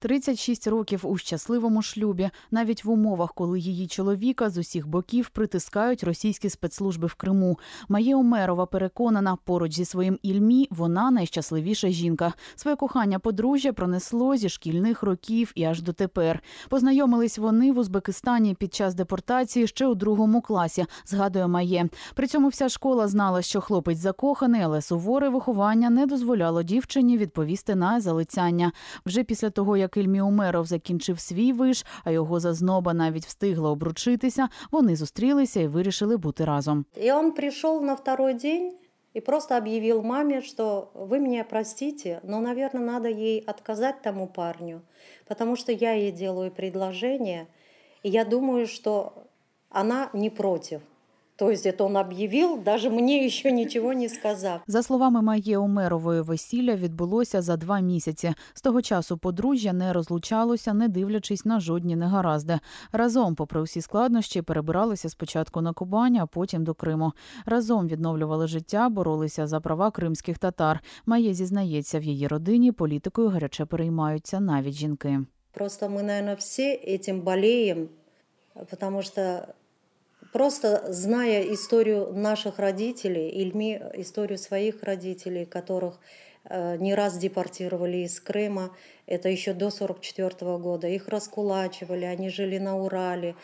36 років у щасливому шлюбі, навіть в умовах, коли її чоловіка з усіх боків притискають російські спецслужби в Криму. Майя Омерова переконана, поруч зі своїм Ільмі вона найщасливіша жінка. Своє кохання подружжя пронесло зі шкільних років і аж дотепер. Познайомились вони в Узбекистані під час депортації ще у другому класі. Згадує Має. При цьому вся школа знала, що хлопець закоханий, але суворе виховання не дозволяло дівчині відповісти на залицяння. Вже після того, як Ільмі Умеров закінчив свій виш, а його зазноба навіть встигла обручитися, вони зустрілися і вирішили бути разом. И он пришел на второй день и просто объявил маме, что вы меня простите, но, наверное, надо ей отказать тому парню, потому что я ей делаю предложение, и я думаю, что она не против. То есть это он объявил, даже мне еще ничего не сказав. За словами Майє Омерової, весілля відбулося за два місяці. З того часу подружжя не розлучалося, не дивлячись на жодні негаразди. Разом, попри усі складнощі, перебиралися спочатку на Кубань, а потім до Криму. Разом відновлювали життя, боролися за права кримських татар. Майє зізнається, в її родині політикою гаряче переймаються навіть жінки. Просто мы, наверное, все этим болеем, потому что просто зная историю наших родителей, Ильми историю своих родителей, которых э, не раз депортировали из Крыма, это еще до 1944 года, их раскулачивали, они жили на Урале,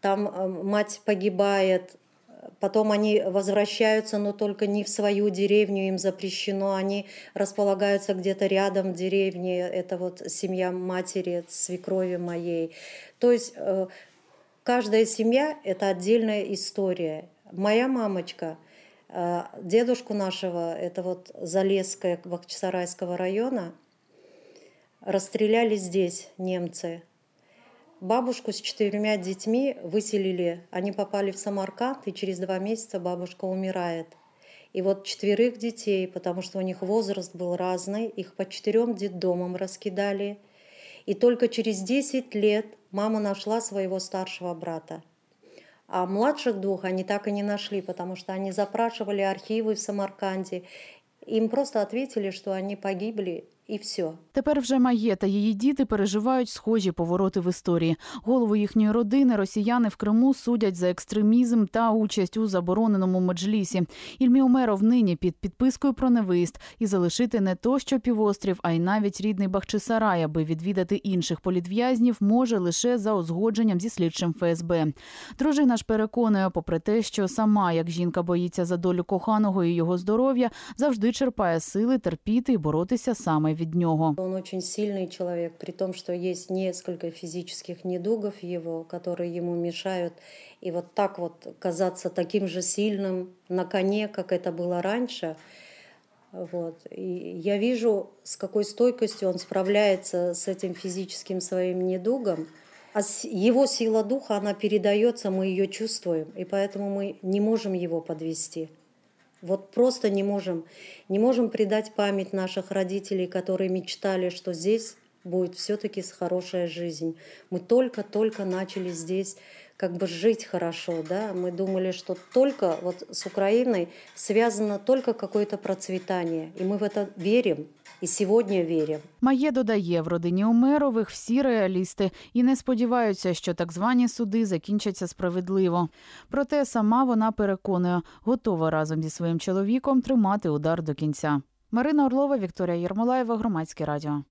там э, мать погибает, Потом они возвращаются, но только не в свою деревню, им запрещено. Они располагаются где-то рядом в деревне. Это вот семья матери, свекрови моей. То есть э, каждая семья – это отдельная история. Моя мамочка, э, дедушку нашего, это вот Залесская Бахчисарайского района, расстреляли здесь немцы – Бабушку с четырьмя детьми выселили. Они попали в Самарканд, и через два месяца бабушка умирает. И вот четверых детей, потому что у них возраст был разный, их по четырем детдомам раскидали. И только через 10 лет мама нашла своего старшего брата. А младших двух они так и не нашли, потому что они запрашивали архивы в Самарканде. Им просто ответили, что они погибли, и все. Тепер вже Має та її діти переживають схожі повороти в історії. Голову їхньої родини росіяни в Криму судять за екстремізм та участь у забороненому меджлісі. Ільмі Умеров нині під підпискою про невиїзд і залишити не то, що півострів, а й навіть рідний Бахчисарай, аби відвідати інших політв'язнів, може лише за узгодженням зі слідчим ФСБ. Дружина ж переконує, попри те, що сама як жінка боїться за долю коханого і його здоров'я, завжди черпає сили терпіти і боротися саме від нього. Он очень сильный человек, при том, что есть несколько физических недугов его, которые ему мешают. И вот так вот казаться таким же сильным на коне, как это было раньше. Вот. И я вижу, с какой стойкостью он справляется с этим физическим своим недугом. А его сила духа, она передается, мы ее чувствуем, и поэтому мы не можем его подвести. Вот просто не можем. Не можем предать память наших родителей, которые мечтали, что здесь будет все-таки хорошая жизнь. Мы только-только начали здесь как бы жить хорошо, да, мы думали, что только вот с Украиной связано только какое-то процветание, и мы в это верим, и сегодня верим. Має додає, в родині Умерових всі реалісти і не сподіваються, що так звані суди закінчаться справедливо. Проте сама вона переконує, готова разом зі своїм чоловіком тримати удар до кінця. Марина Орлова, Вікторія Єрмолаєва, Громадське радіо.